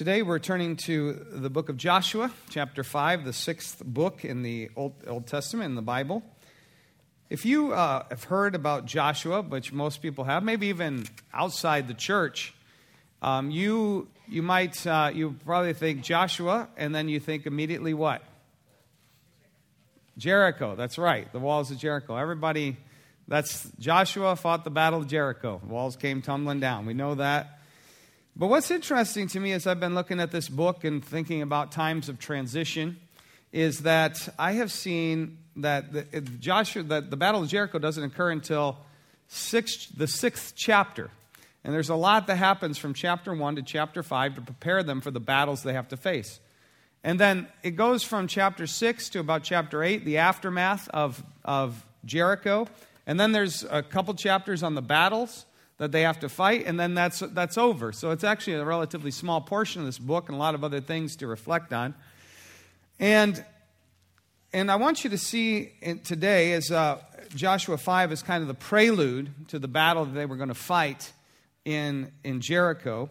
Today we're turning to the book of Joshua, chapter 5, the sixth book in the Old, Old Testament in the Bible. If you uh, have heard about Joshua, which most people have, maybe even outside the church, um, you, you might uh, you probably think Joshua, and then you think immediately what? Jericho. That's right, the walls of Jericho. Everybody, that's Joshua fought the battle of Jericho. Walls came tumbling down. We know that. But what's interesting to me as I've been looking at this book and thinking about times of transition is that I have seen that the, Joshua, that the Battle of Jericho doesn't occur until six, the sixth chapter. And there's a lot that happens from chapter 1 to chapter 5 to prepare them for the battles they have to face. And then it goes from chapter 6 to about chapter 8, the aftermath of, of Jericho. And then there's a couple chapters on the battles that they have to fight, and then that's, that's over. So it's actually a relatively small portion of this book and a lot of other things to reflect on. And, and I want you to see today as uh, Joshua 5 is kind of the prelude to the battle that they were going to fight in, in Jericho.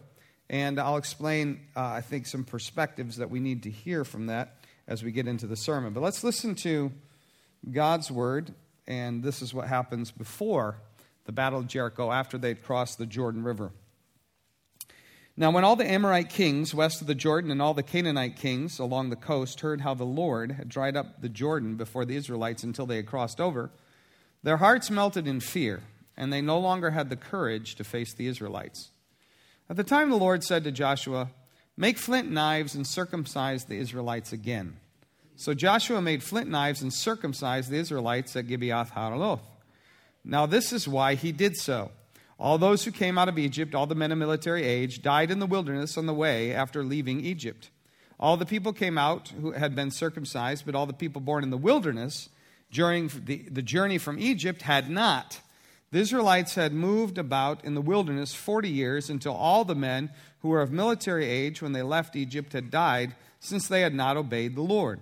And I'll explain, uh, I think, some perspectives that we need to hear from that as we get into the sermon. But let's listen to God's word, and this is what happens before the Battle of Jericho after they'd crossed the Jordan River. Now, when all the Amorite kings west of the Jordan and all the Canaanite kings along the coast heard how the Lord had dried up the Jordan before the Israelites until they had crossed over, their hearts melted in fear, and they no longer had the courage to face the Israelites. At the time, the Lord said to Joshua, Make flint knives and circumcise the Israelites again. So Joshua made flint knives and circumcised the Israelites at Gibeath Haaraloth. Now, this is why he did so. All those who came out of Egypt, all the men of military age, died in the wilderness on the way after leaving Egypt. All the people came out who had been circumcised, but all the people born in the wilderness during the, the journey from Egypt had not. The Israelites had moved about in the wilderness 40 years until all the men who were of military age when they left Egypt had died, since they had not obeyed the Lord.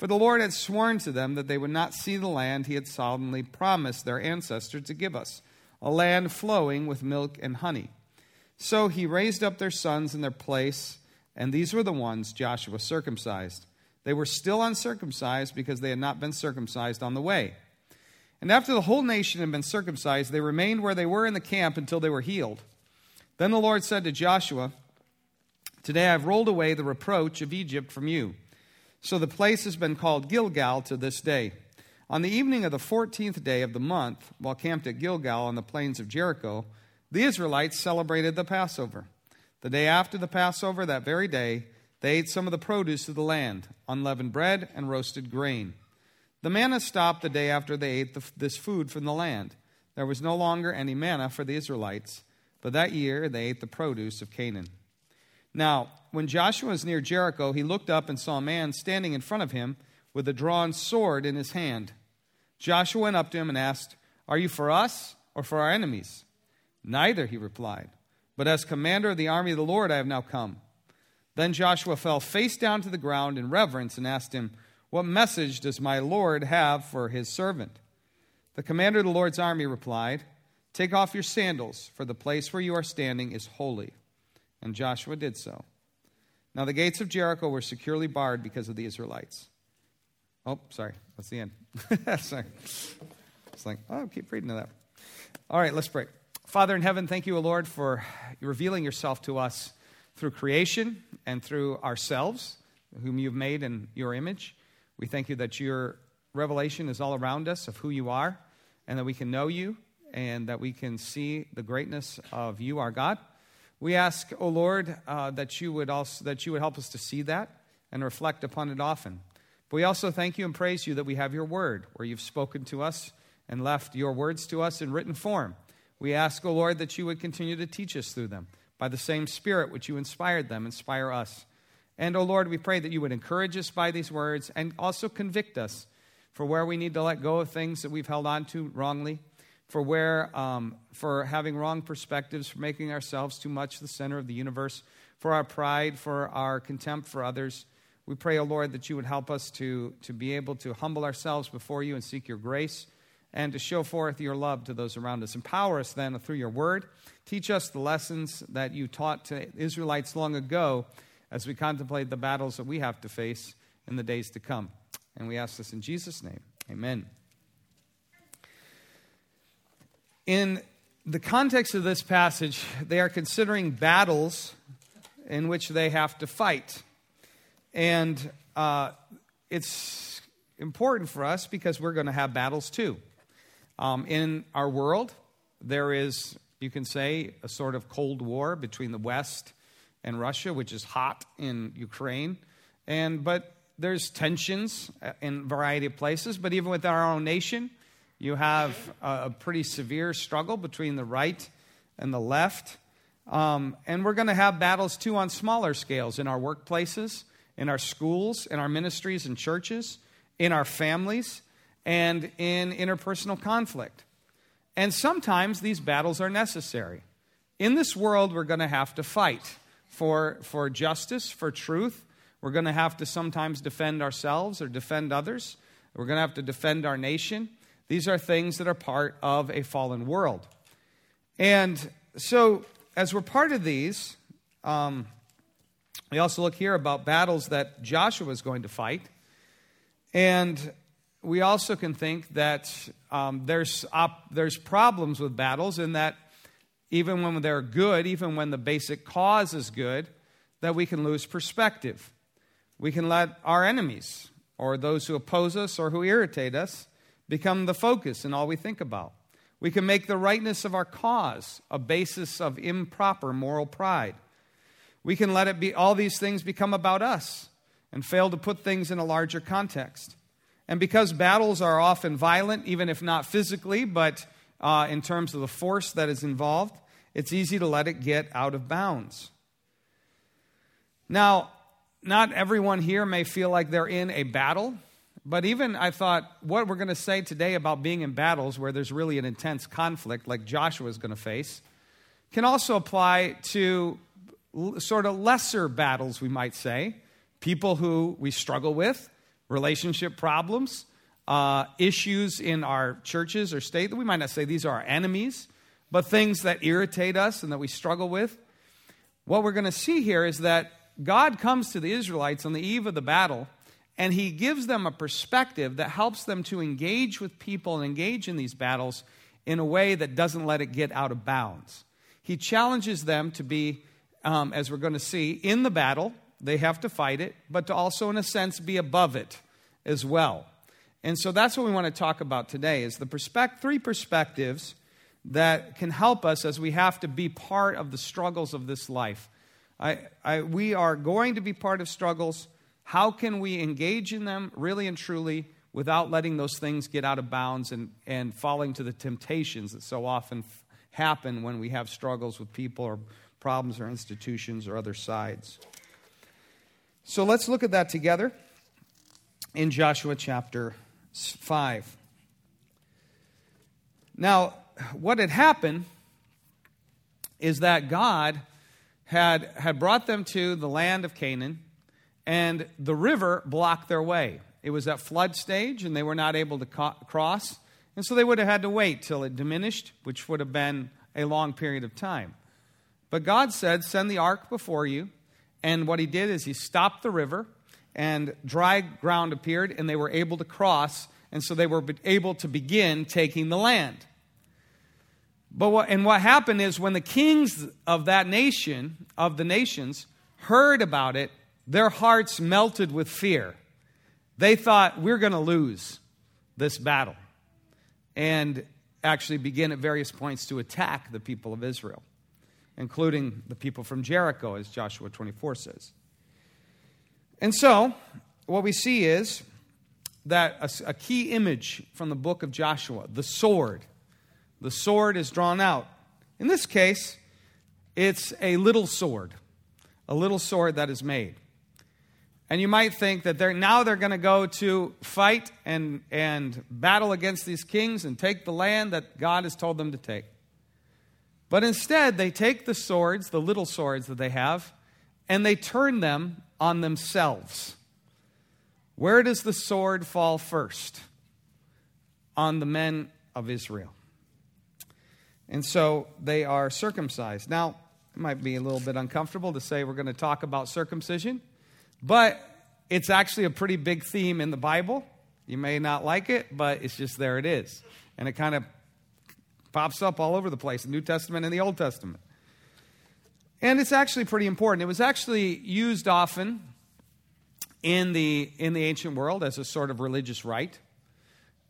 For the Lord had sworn to them that they would not see the land he had solemnly promised their ancestors to give us, a land flowing with milk and honey. So he raised up their sons in their place, and these were the ones Joshua circumcised. They were still uncircumcised because they had not been circumcised on the way. And after the whole nation had been circumcised, they remained where they were in the camp until they were healed. Then the Lord said to Joshua, Today I have rolled away the reproach of Egypt from you. So the place has been called Gilgal to this day. On the evening of the 14th day of the month, while camped at Gilgal on the plains of Jericho, the Israelites celebrated the Passover. The day after the Passover, that very day, they ate some of the produce of the land, unleavened bread and roasted grain. The manna stopped the day after they ate the, this food from the land. There was no longer any manna for the Israelites, but that year they ate the produce of Canaan. Now, when Joshua was near Jericho, he looked up and saw a man standing in front of him with a drawn sword in his hand. Joshua went up to him and asked, Are you for us or for our enemies? Neither, he replied, but as commander of the army of the Lord I have now come. Then Joshua fell face down to the ground in reverence and asked him, What message does my Lord have for his servant? The commander of the Lord's army replied, Take off your sandals, for the place where you are standing is holy. And Joshua did so. Now the gates of Jericho were securely barred because of the Israelites. Oh, sorry. That's the end. sorry. It's like, oh, keep reading to that. All right, let's pray. Father in heaven, thank you, O Lord, for revealing yourself to us through creation and through ourselves, whom you've made in your image. We thank you that your revelation is all around us of who you are, and that we can know you, and that we can see the greatness of you, our God. We ask, O oh Lord, uh, that, you would also, that you would help us to see that and reflect upon it often. But we also thank you and praise you that we have your word, where you've spoken to us and left your words to us in written form. We ask, O oh Lord, that you would continue to teach us through them. By the same Spirit which you inspired them, inspire us. And, O oh Lord, we pray that you would encourage us by these words and also convict us for where we need to let go of things that we've held on to wrongly for where um, for having wrong perspectives, for making ourselves too much the center of the universe, for our pride, for our contempt for others. We pray, O oh Lord, that you would help us to, to be able to humble ourselves before you and seek your grace and to show forth your love to those around us. Empower us then through your word. Teach us the lessons that you taught to Israelites long ago as we contemplate the battles that we have to face in the days to come. And we ask this in Jesus' name. Amen. In the context of this passage, they are considering battles in which they have to fight. And uh, it's important for us because we're going to have battles too. Um, in our world, there is, you can say, a sort of Cold War between the West and Russia, which is hot in Ukraine. And, but there's tensions in a variety of places. But even within our own nation, you have a pretty severe struggle between the right and the left. Um, and we're going to have battles too on smaller scales in our workplaces, in our schools, in our ministries and churches, in our families, and in interpersonal conflict. And sometimes these battles are necessary. In this world, we're going to have to fight for, for justice, for truth. We're going to have to sometimes defend ourselves or defend others. We're going to have to defend our nation. These are things that are part of a fallen world. And so, as we're part of these, um, we also look here about battles that Joshua is going to fight. And we also can think that um, there's, op- there's problems with battles in that even when they're good, even when the basic cause is good, that we can lose perspective. We can let our enemies or those who oppose us or who irritate us become the focus in all we think about. We can make the rightness of our cause a basis of improper moral pride. We can let it be all these things become about us and fail to put things in a larger context. And because battles are often violent, even if not physically, but uh, in terms of the force that is involved, it's easy to let it get out of bounds. Now, not everyone here may feel like they're in a battle. But even I thought what we're going to say today about being in battles where there's really an intense conflict, like Joshua is going to face, can also apply to sort of lesser battles, we might say. People who we struggle with, relationship problems, uh, issues in our churches or state that we might not say these are our enemies, but things that irritate us and that we struggle with. What we're going to see here is that God comes to the Israelites on the eve of the battle and he gives them a perspective that helps them to engage with people and engage in these battles in a way that doesn't let it get out of bounds. He challenges them to be, um, as we're going to see, in the battle. They have to fight it, but to also, in a sense, be above it as well. And so that's what we want to talk about today is the perspect- three perspectives that can help us as we have to be part of the struggles of this life. I, I, we are going to be part of struggles. How can we engage in them really and truly without letting those things get out of bounds and, and falling to the temptations that so often f- happen when we have struggles with people or problems or institutions or other sides? So let's look at that together in Joshua chapter 5. Now, what had happened is that God had, had brought them to the land of Canaan and the river blocked their way. It was at flood stage, and they were not able to co- cross. And so they would have had to wait till it diminished, which would have been a long period of time. But God said, Send the ark before you. And what he did is he stopped the river, and dry ground appeared, and they were able to cross. And so they were able to begin taking the land. But what, and what happened is when the kings of that nation, of the nations, heard about it, their hearts melted with fear. They thought, we're going to lose this battle. And actually begin at various points to attack the people of Israel, including the people from Jericho, as Joshua 24 says. And so, what we see is that a, a, key image from the book of Joshua, the sword, the sword is drawn out. In this case, it's a little sword, a little sword that is made. And you might think that they're, now they're going to go to fight and, and battle against these kings and take the land that God has told them to take. But instead, they take the swords, the little swords that they have, and they turn them on themselves. Where does the sword fall first? On the men of Israel. And so they are circumcised. Now, it might be a little bit uncomfortable to say we're going to talk about circumcision, but it's actually a pretty big theme in the Bible. You may not like it, but it's just there it is. And it kind of pops up all over the place, the New Testament and the Old Testament. And it's actually pretty important. It was actually used often in the, in the ancient world as a sort of religious rite.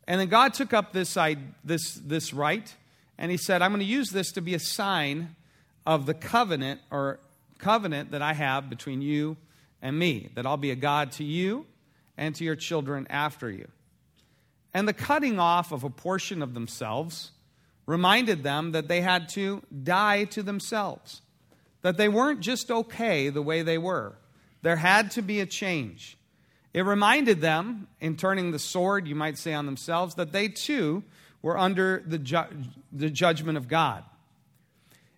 And then God took up this, this, this rite and he said, I'm going to use this to be a sign of the covenant or covenant that I have between you and me, that I'll be a God to you and to your children after you. And the cutting off of a portion of themselves reminded them that they had to die to themselves, that they weren't just okay the way they were. There had to be a change. It reminded them, in turning the sword, you might say, on themselves, that they too were under the, ju- the judgment of God.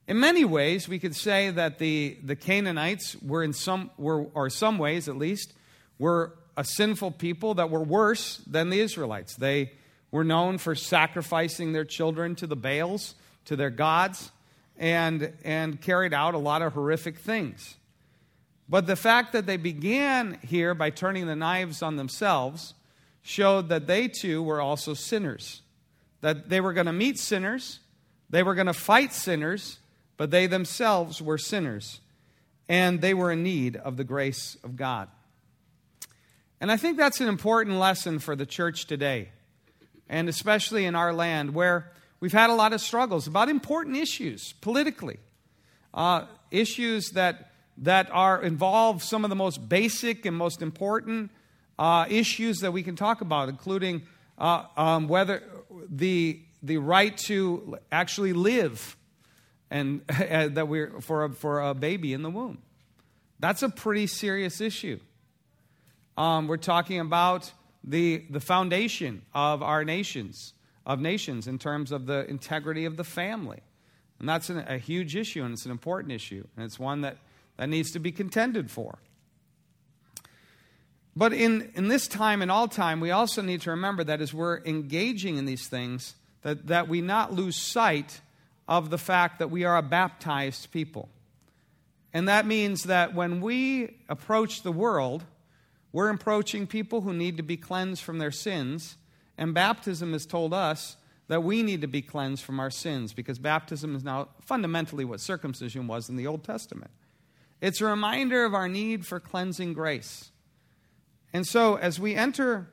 In many ways, we could say that the, the Canaanites were in some, were, or some ways at least, were a sinful people that were worse than the Israelites. They were known for sacrificing their children to the Baals, to their gods, and, and carried out a lot of horrific things. But the fact that they began here by turning the knives on themselves showed that they too were also sinners. That they were going to meet sinners, they were going to fight sinners, but they themselves were sinners. And they were in need of the grace of God. And I think that's an important lesson for the church today, and especially in our land where we've had a lot of struggles about important issues politically, uh, issues that that are involve some of the most basic and most important uh, issues that we can talk about, including uh, um, whether the the right to actually live and that we're for a, for a baby in the womb. That's a pretty serious issue. Um, we're talking about the the foundation of our nations of nations in terms of the integrity of the family, and that's an, a huge issue and it's an important issue and it's one that that needs to be contended for. But in, in this time and all time, we also need to remember that as we're engaging in these things, that, that we not lose sight of the fact that we are a baptized people. And that means that when we approach the world, we're approaching people who need to be cleansed from their sins. And baptism has told us that we need to be cleansed from our sins because baptism is now fundamentally what circumcision was in the Old Testament. It's a reminder of our need for cleansing grace. And so, as we enter,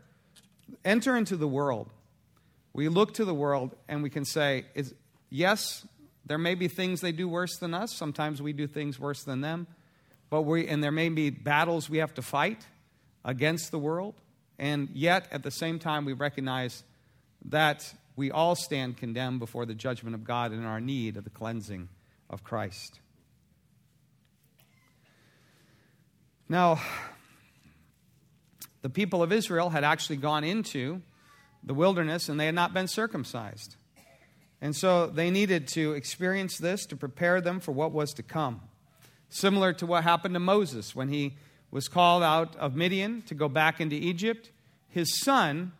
enter into the world, we look to the world and we can say, is, yes, there may be things they do worse than us. Sometimes we do things worse than them. But we, and there may be battles we have to fight against the world. And yet, at the same time, we recognize that we all stand condemned before the judgment of God in our need of the cleansing of Christ. Now, the people of Israel had actually gone into the wilderness and they had not been circumcised. And so they needed to experience this to prepare them for what was to come. Similar to what happened to Moses when he was called out of Midian to go back into Egypt. His son,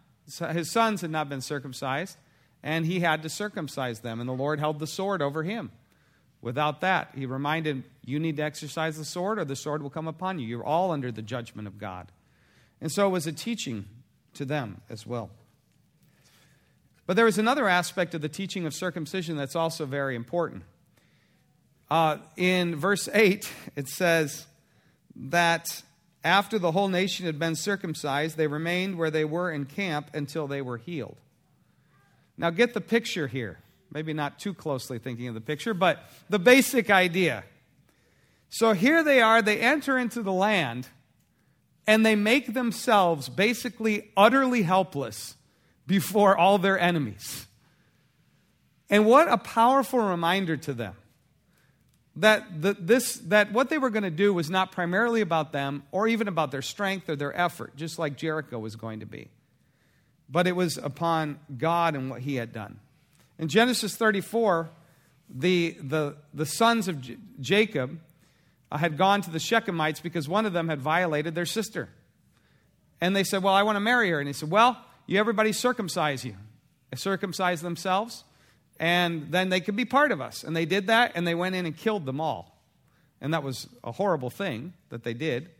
his sons had not been circumcised, and he had to circumcise them, and the Lord held the sword over him. Without that, he reminded, you need to exercise the sword, or the sword will come upon you. You're all under the judgment of God. And so it was a teaching to them as well. But there is another aspect of the teaching of circumcision that's also very important. Uh, in verse 8, it says that after the whole nation had been circumcised, they remained where they were in camp until they were healed. Now, get the picture here. Maybe not too closely thinking of the picture, but the basic idea. So here they are, they enter into the land, and they make themselves basically utterly helpless before all their enemies. And what a powerful reminder to them that, the, this, that what they were going to do was not primarily about them or even about their strength or their effort, just like Jericho was going to be, but it was upon God and what He had done. In Genesis 34, the, the, the sons of J- Jacob uh, had gone to the Shechemites because one of them had violated their sister. And they said, Well, I want to marry her. And he said, Well, you everybody circumcise you. Circumcise themselves, and then they could be part of us. And they did that, and they went in and killed them all. and that was a horrible thing that they did.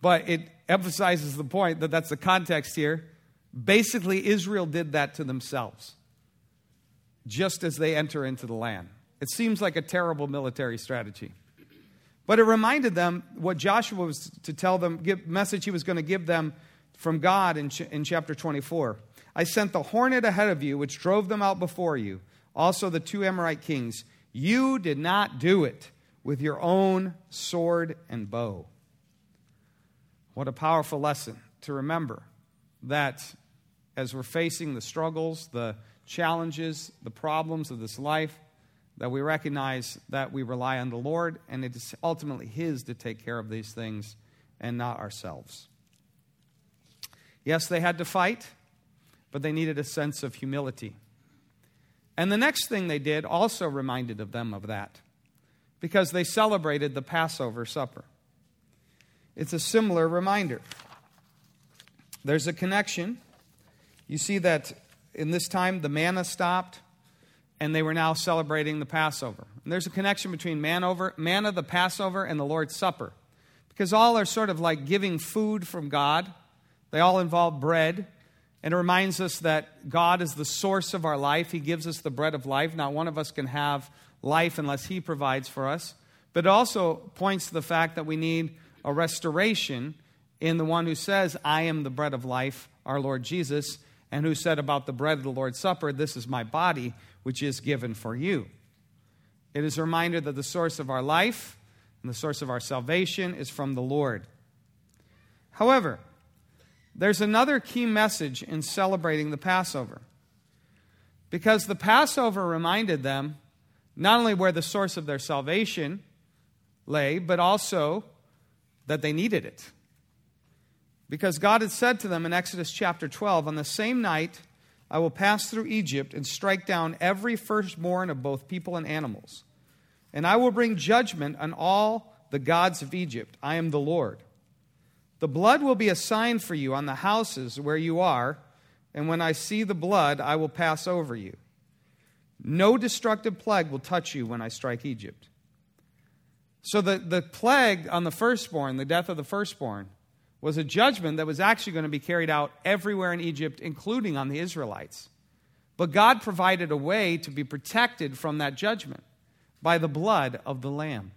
But it emphasizes the point that that's the context here. Basically, Israel did that to themselves just as they enter into the land. It seems like a terrible military strategy. But it reminded them what Joshua was to tell them, give, message he was going to give them from God in, ch- in chapter 24. I sent the hornet ahead of you, which drove them out before you, also the two Amorite kings. You did not do it with your own sword and bow. What a powerful lesson to remember that as we're facing the struggles, the challenges, the problems of this life, that we recognize that we rely on the Lord and it is ultimately His to take care of these things and not ourselves. Yes, they had to fight, but they needed a sense of humility. And the next thing they did also reminded of them of that because they celebrated the Passover supper. It's a similar reminder. There's a connection. You see that in this time the manna stopped and they were now celebrating the Passover. And there's a connection between manna, the Passover, and the Lord's Supper because all are sort of like giving food from God. They all involve bread. And it reminds us that God is the source of our life. He gives us the bread of life. Not one of us can have life unless He provides for us. But it also points to the fact that we need a restoration in the one who says, I am the bread of life, our Lord Jesus, and who said about the bread of the Lord's Supper, This is my body, which is given for you. It is a reminder that the source of our life and the source of our salvation is from the Lord. However, there's another key message in celebrating the Passover. Because the Passover reminded them not only where the source of their salvation lay, but also that they needed it. Because God had said to them in Exodus chapter 12, On the same night I will pass through Egypt and strike down every firstborn of both people and animals. And I will bring judgment on all the gods of Egypt. I am the Lord. The blood will be a sign for you on the houses where you are, and when I see the blood, I will pass over you. No destructive plague will touch you when I strike Egypt. So the, the plague on the firstborn, the death of the firstborn, was a judgment that was actually going to be carried out everywhere in Egypt, including on the Israelites. But God provided a way to be protected from that judgment by the blood of the Lamb.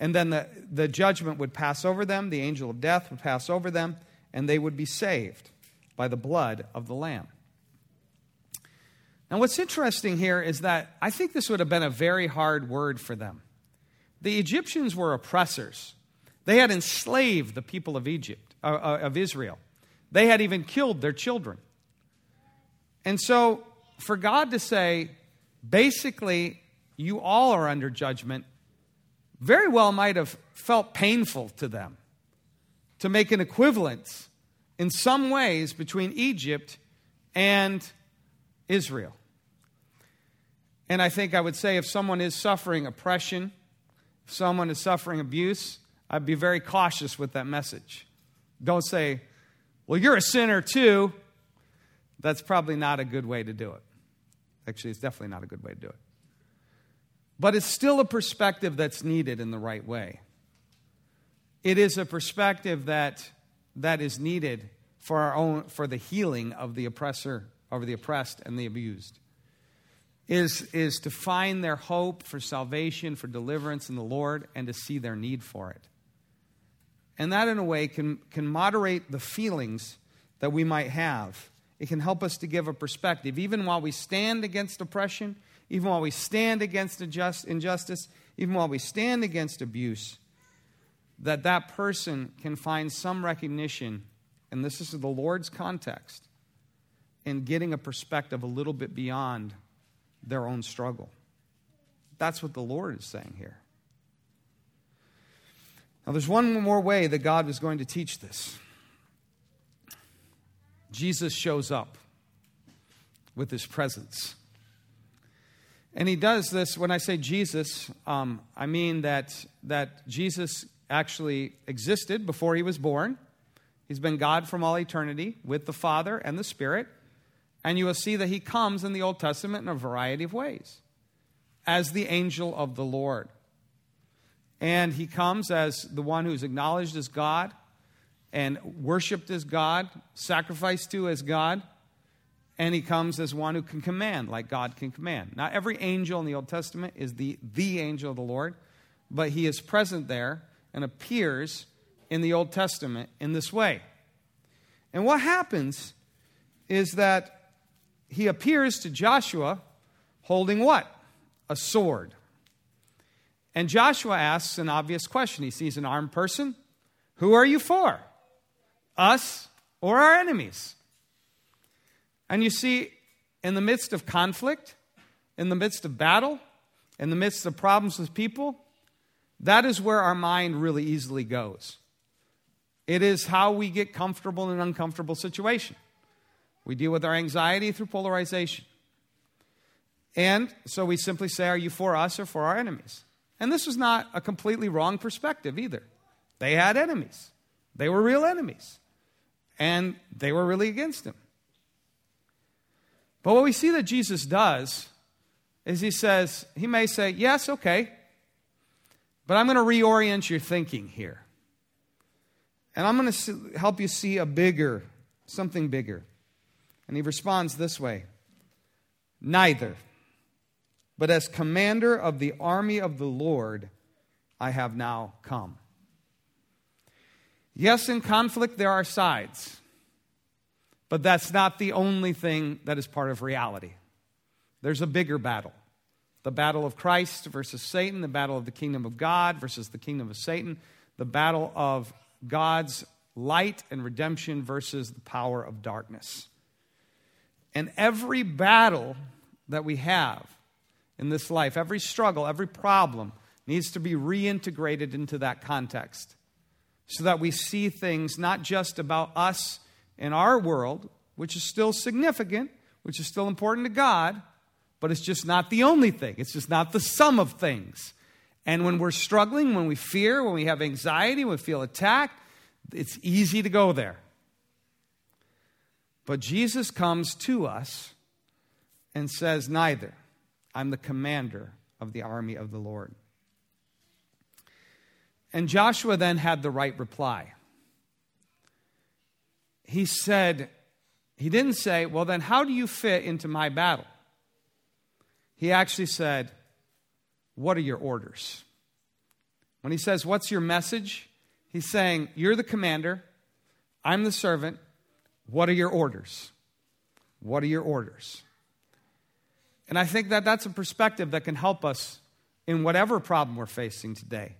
And then the, the judgment would pass over them, the angel of death would pass over them, and they would be saved by the blood of the Lamb. Now, what's interesting here is that I think this would have been a very hard word for them. The Egyptians were oppressors. They had enslaved the people of Egypt, uh, uh, of Israel. They had even killed their children. And so, for God to say, basically, you all are under judgment, very well might have felt painful to them to make an equivalence in some ways between Egypt and Israel. And I think I would say if someone is suffering oppression, if someone is suffering abuse, I'd be very cautious with that message. Don't say, well, you're a sinner too. That's probably not a good way to do it. Actually, it's definitely not a good way to do it. But it's still a perspective that's needed in the right way. It is a perspective that, that is needed for our own for the healing of the oppressor, over the oppressed and the abused is, is to find their hope for salvation, for deliverance in the Lord, and to see their need for it. And that, in a way, can, can moderate the feelings that we might have. It can help us to give a perspective, even while we stand against oppression, even while we stand against injustice, even while we stand against abuse, that that person can find some recognition, and this is the Lord's context, in getting a perspective a little bit beyond their own struggle. That's what the Lord is saying here. Now, there's one more way that God was going to teach this. Jesus shows up with his presence. And he does this, when I say Jesus, um, I mean that, that Jesus actually existed before he was born. He's been God from all eternity with the Father and the Spirit. And you will see that he comes in the Old Testament in a variety of ways as the angel of the Lord. And he comes as the one who's acknowledged as God and worshiped as God, sacrificed to as God. And he comes as one who can command, like God can command. Not every angel in the Old Testament is the, the angel of the Lord, but he is present there and appears in the Old Testament in this way. And what happens is that he appears to Joshua holding what? A sword. And Joshua asks an obvious question. He sees an armed person. Who are you for? Us or our enemies? And you see, in the midst of conflict, in the midst of battle, in the midst of problems with people, that is where our mind really easily goes. It is how we get comfortable in an uncomfortable situation. We deal with our anxiety through polarization. And so we simply say, Are you for us or for our enemies? And this was not a completely wrong perspective either. They had enemies, they were real enemies, and they were really against him. But what we see that Jesus does is he says, He may say, Yes, okay, but I'm going to reorient your thinking here. And I'm going to help you see a bigger, something bigger. And he responds this way Neither, but as commander of the army of the Lord, I have now come. Yes, in conflict, there are sides, but that's not the only thing that is part of reality. There's a bigger battle the battle of Christ versus Satan, the battle of the kingdom of God versus the kingdom of Satan, the battle of God's light and redemption versus the power of darkness. And every battle that we have in this life, every struggle, every problem needs to be reintegrated into that context so that we see things not just about us in our world, which is still significant, which is still important to God, but it's just not the only thing. It's just not the sum of things. And when we're struggling, when we fear, when we have anxiety, when we feel attacked, it's easy to go there. But Jesus comes to us and says, Neither. I'm the commander of the army of the Lord. And Joshua then had the right reply. He said, He didn't say, Well, then how do you fit into my battle? He actually said, What are your orders? When he says, What's your message? He's saying, You're the commander, I'm the servant. What are your orders? What are your orders? And I think that that's a perspective that can help us in whatever problem we're facing today,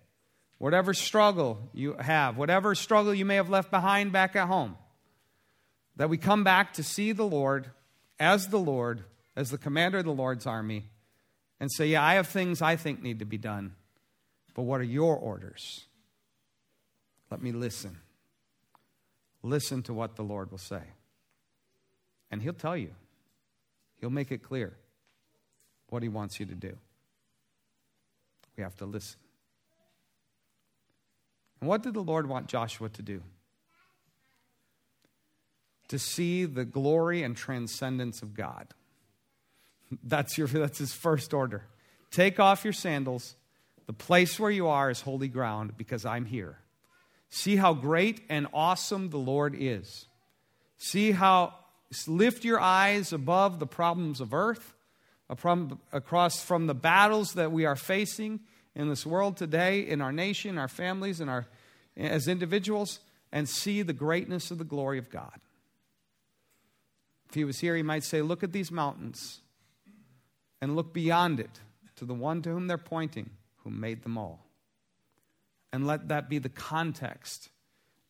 whatever struggle you have, whatever struggle you may have left behind back at home, that we come back to see the Lord as the Lord, as the commander of the Lord's army, and say, Yeah, I have things I think need to be done, but what are your orders? Let me listen. Listen to what the Lord will say. And He'll tell you, He'll make it clear what He wants you to do. We have to listen. And what did the Lord want Joshua to do? To see the glory and transcendence of God. That's, your, that's his first order. Take off your sandals. The place where you are is holy ground because I'm here. See how great and awesome the Lord is. See how, lift your eyes above the problems of earth, across from the battles that we are facing in this world today, in our nation, our families, and our, as individuals, and see the greatness of the glory of God. If he was here, he might say, Look at these mountains and look beyond it to the one to whom they're pointing, who made them all. And let that be the context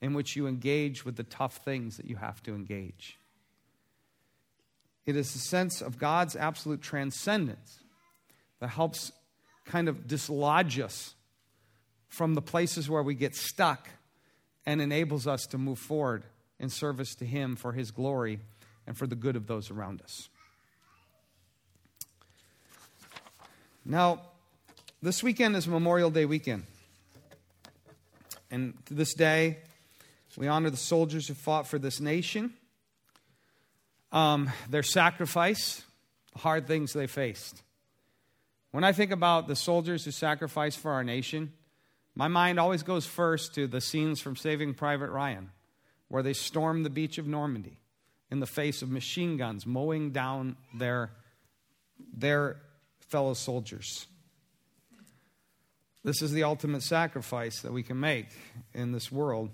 in which you engage with the tough things that you have to engage. It is a sense of God's absolute transcendence that helps kind of dislodge us from the places where we get stuck and enables us to move forward in service to Him for His glory and for the good of those around us. Now, this weekend is Memorial Day weekend. And to this day, we honor the soldiers who fought for this nation, um, their sacrifice, the hard things they faced. When I think about the soldiers who sacrificed for our nation, My mind always goes first to the scenes from Saving Private Ryan, where they storm the beach of Normandy in the face of machine guns mowing down their, their fellow soldiers. This is the ultimate sacrifice that we can make in this world,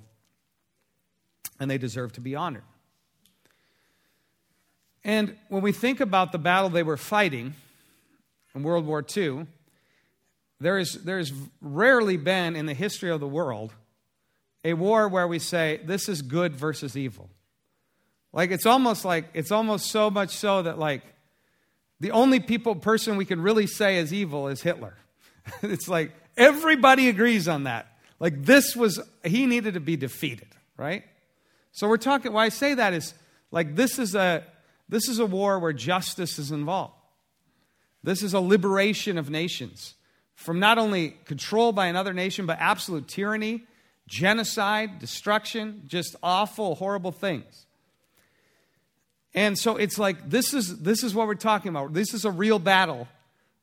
and they deserve to be honored. And when we think about the battle they were fighting in World War II, there is, there's rarely been in the history of the world a war where we say this is good versus evil. Like it's almost like it's almost so much so that like the only people person we can really say is evil is Hitler. it's like everybody agrees on that. Like this was he needed to be defeated, right? So we're talking why I say that is like this is a this is a war where justice is involved. This is a liberation of nations from not only control by another nation, but absolute tyranny, genocide, destruction, just awful, horrible things. And so it's like this is this is what we're talking about. This is a real battle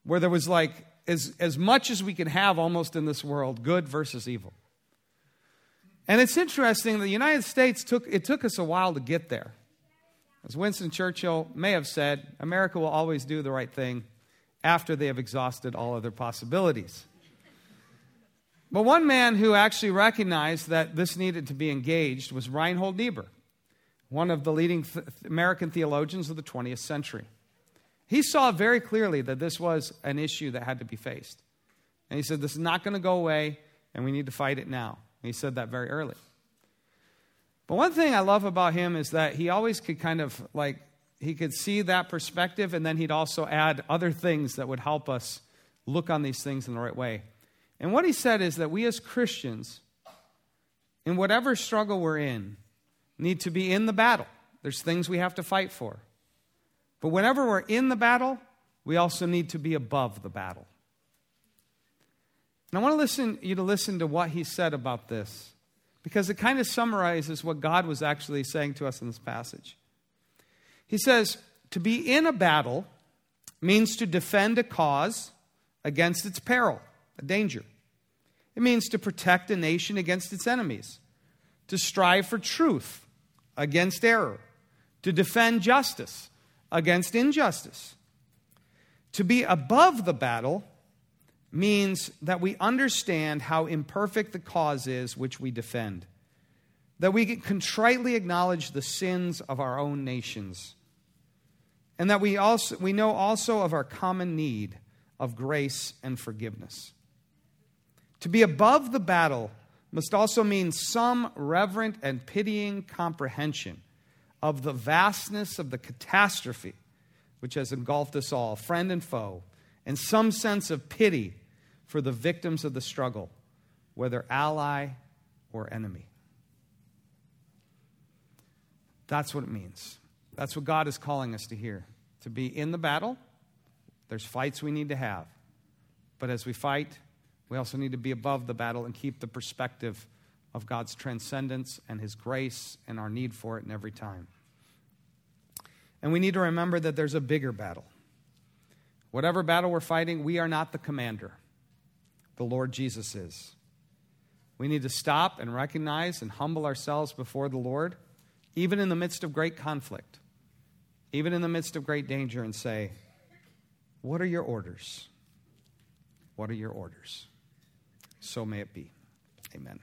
where there was like as, as much as we can have almost in this world, good versus evil. And it's interesting the United States took it took us a while to get there. As Winston Churchill may have said, America will always do the right thing after they have exhausted all other possibilities. But one man who actually recognized that this needed to be engaged was Reinhold Niebuhr one of the leading th- American theologians of the 20th century. He saw very clearly that this was an issue that had to be faced. And he said, This is not going to go away, and we need to fight it now. And he said that very early. But one thing I love about him is that he always could kind of like, he could see that perspective, and then he'd also add other things that would help us look on these things in the right way. And what he said is that we as Christians, in whatever struggle we're in, need to be in the battle. There's things we have to fight for. But whenever we're in the battle, we also need to be above the battle. And I want to listen you to listen to what he said about this because it kind of summarizes what God was actually saying to us in this passage. He says, to be in a battle means to defend a cause against its peril, a danger. It means to protect a nation against its enemies, to strive for truth against error, to defend justice against injustice. To be above the battle means that we understand how imperfect the cause is which we defend, that we can contritely acknowledge the sins of our own nations, and that we, also, we know also of our common need of grace and forgiveness. To be above the battle must also mean some reverent and pitying comprehension of the vastness of the catastrophe which has engulfed us all, friend and foe, and some sense of pity for the victims of the struggle, whether ally or enemy. That's what it means. That's what God is calling us to hear. To be in the battle, there's fights we need to have. But as we fight, we also need to be above the battle and keep the perspective of God's transcendence and His grace and our need for it in every time. And we need to remember that there's a bigger battle. Whatever battle we're fighting, we are not the commander. The Lord Jesus is. We need to stop and recognize and humble ourselves before the Lord, even in the midst of great conflict, even in the midst of great danger, and say, What are your orders? What are your orders? So may it be. Amen.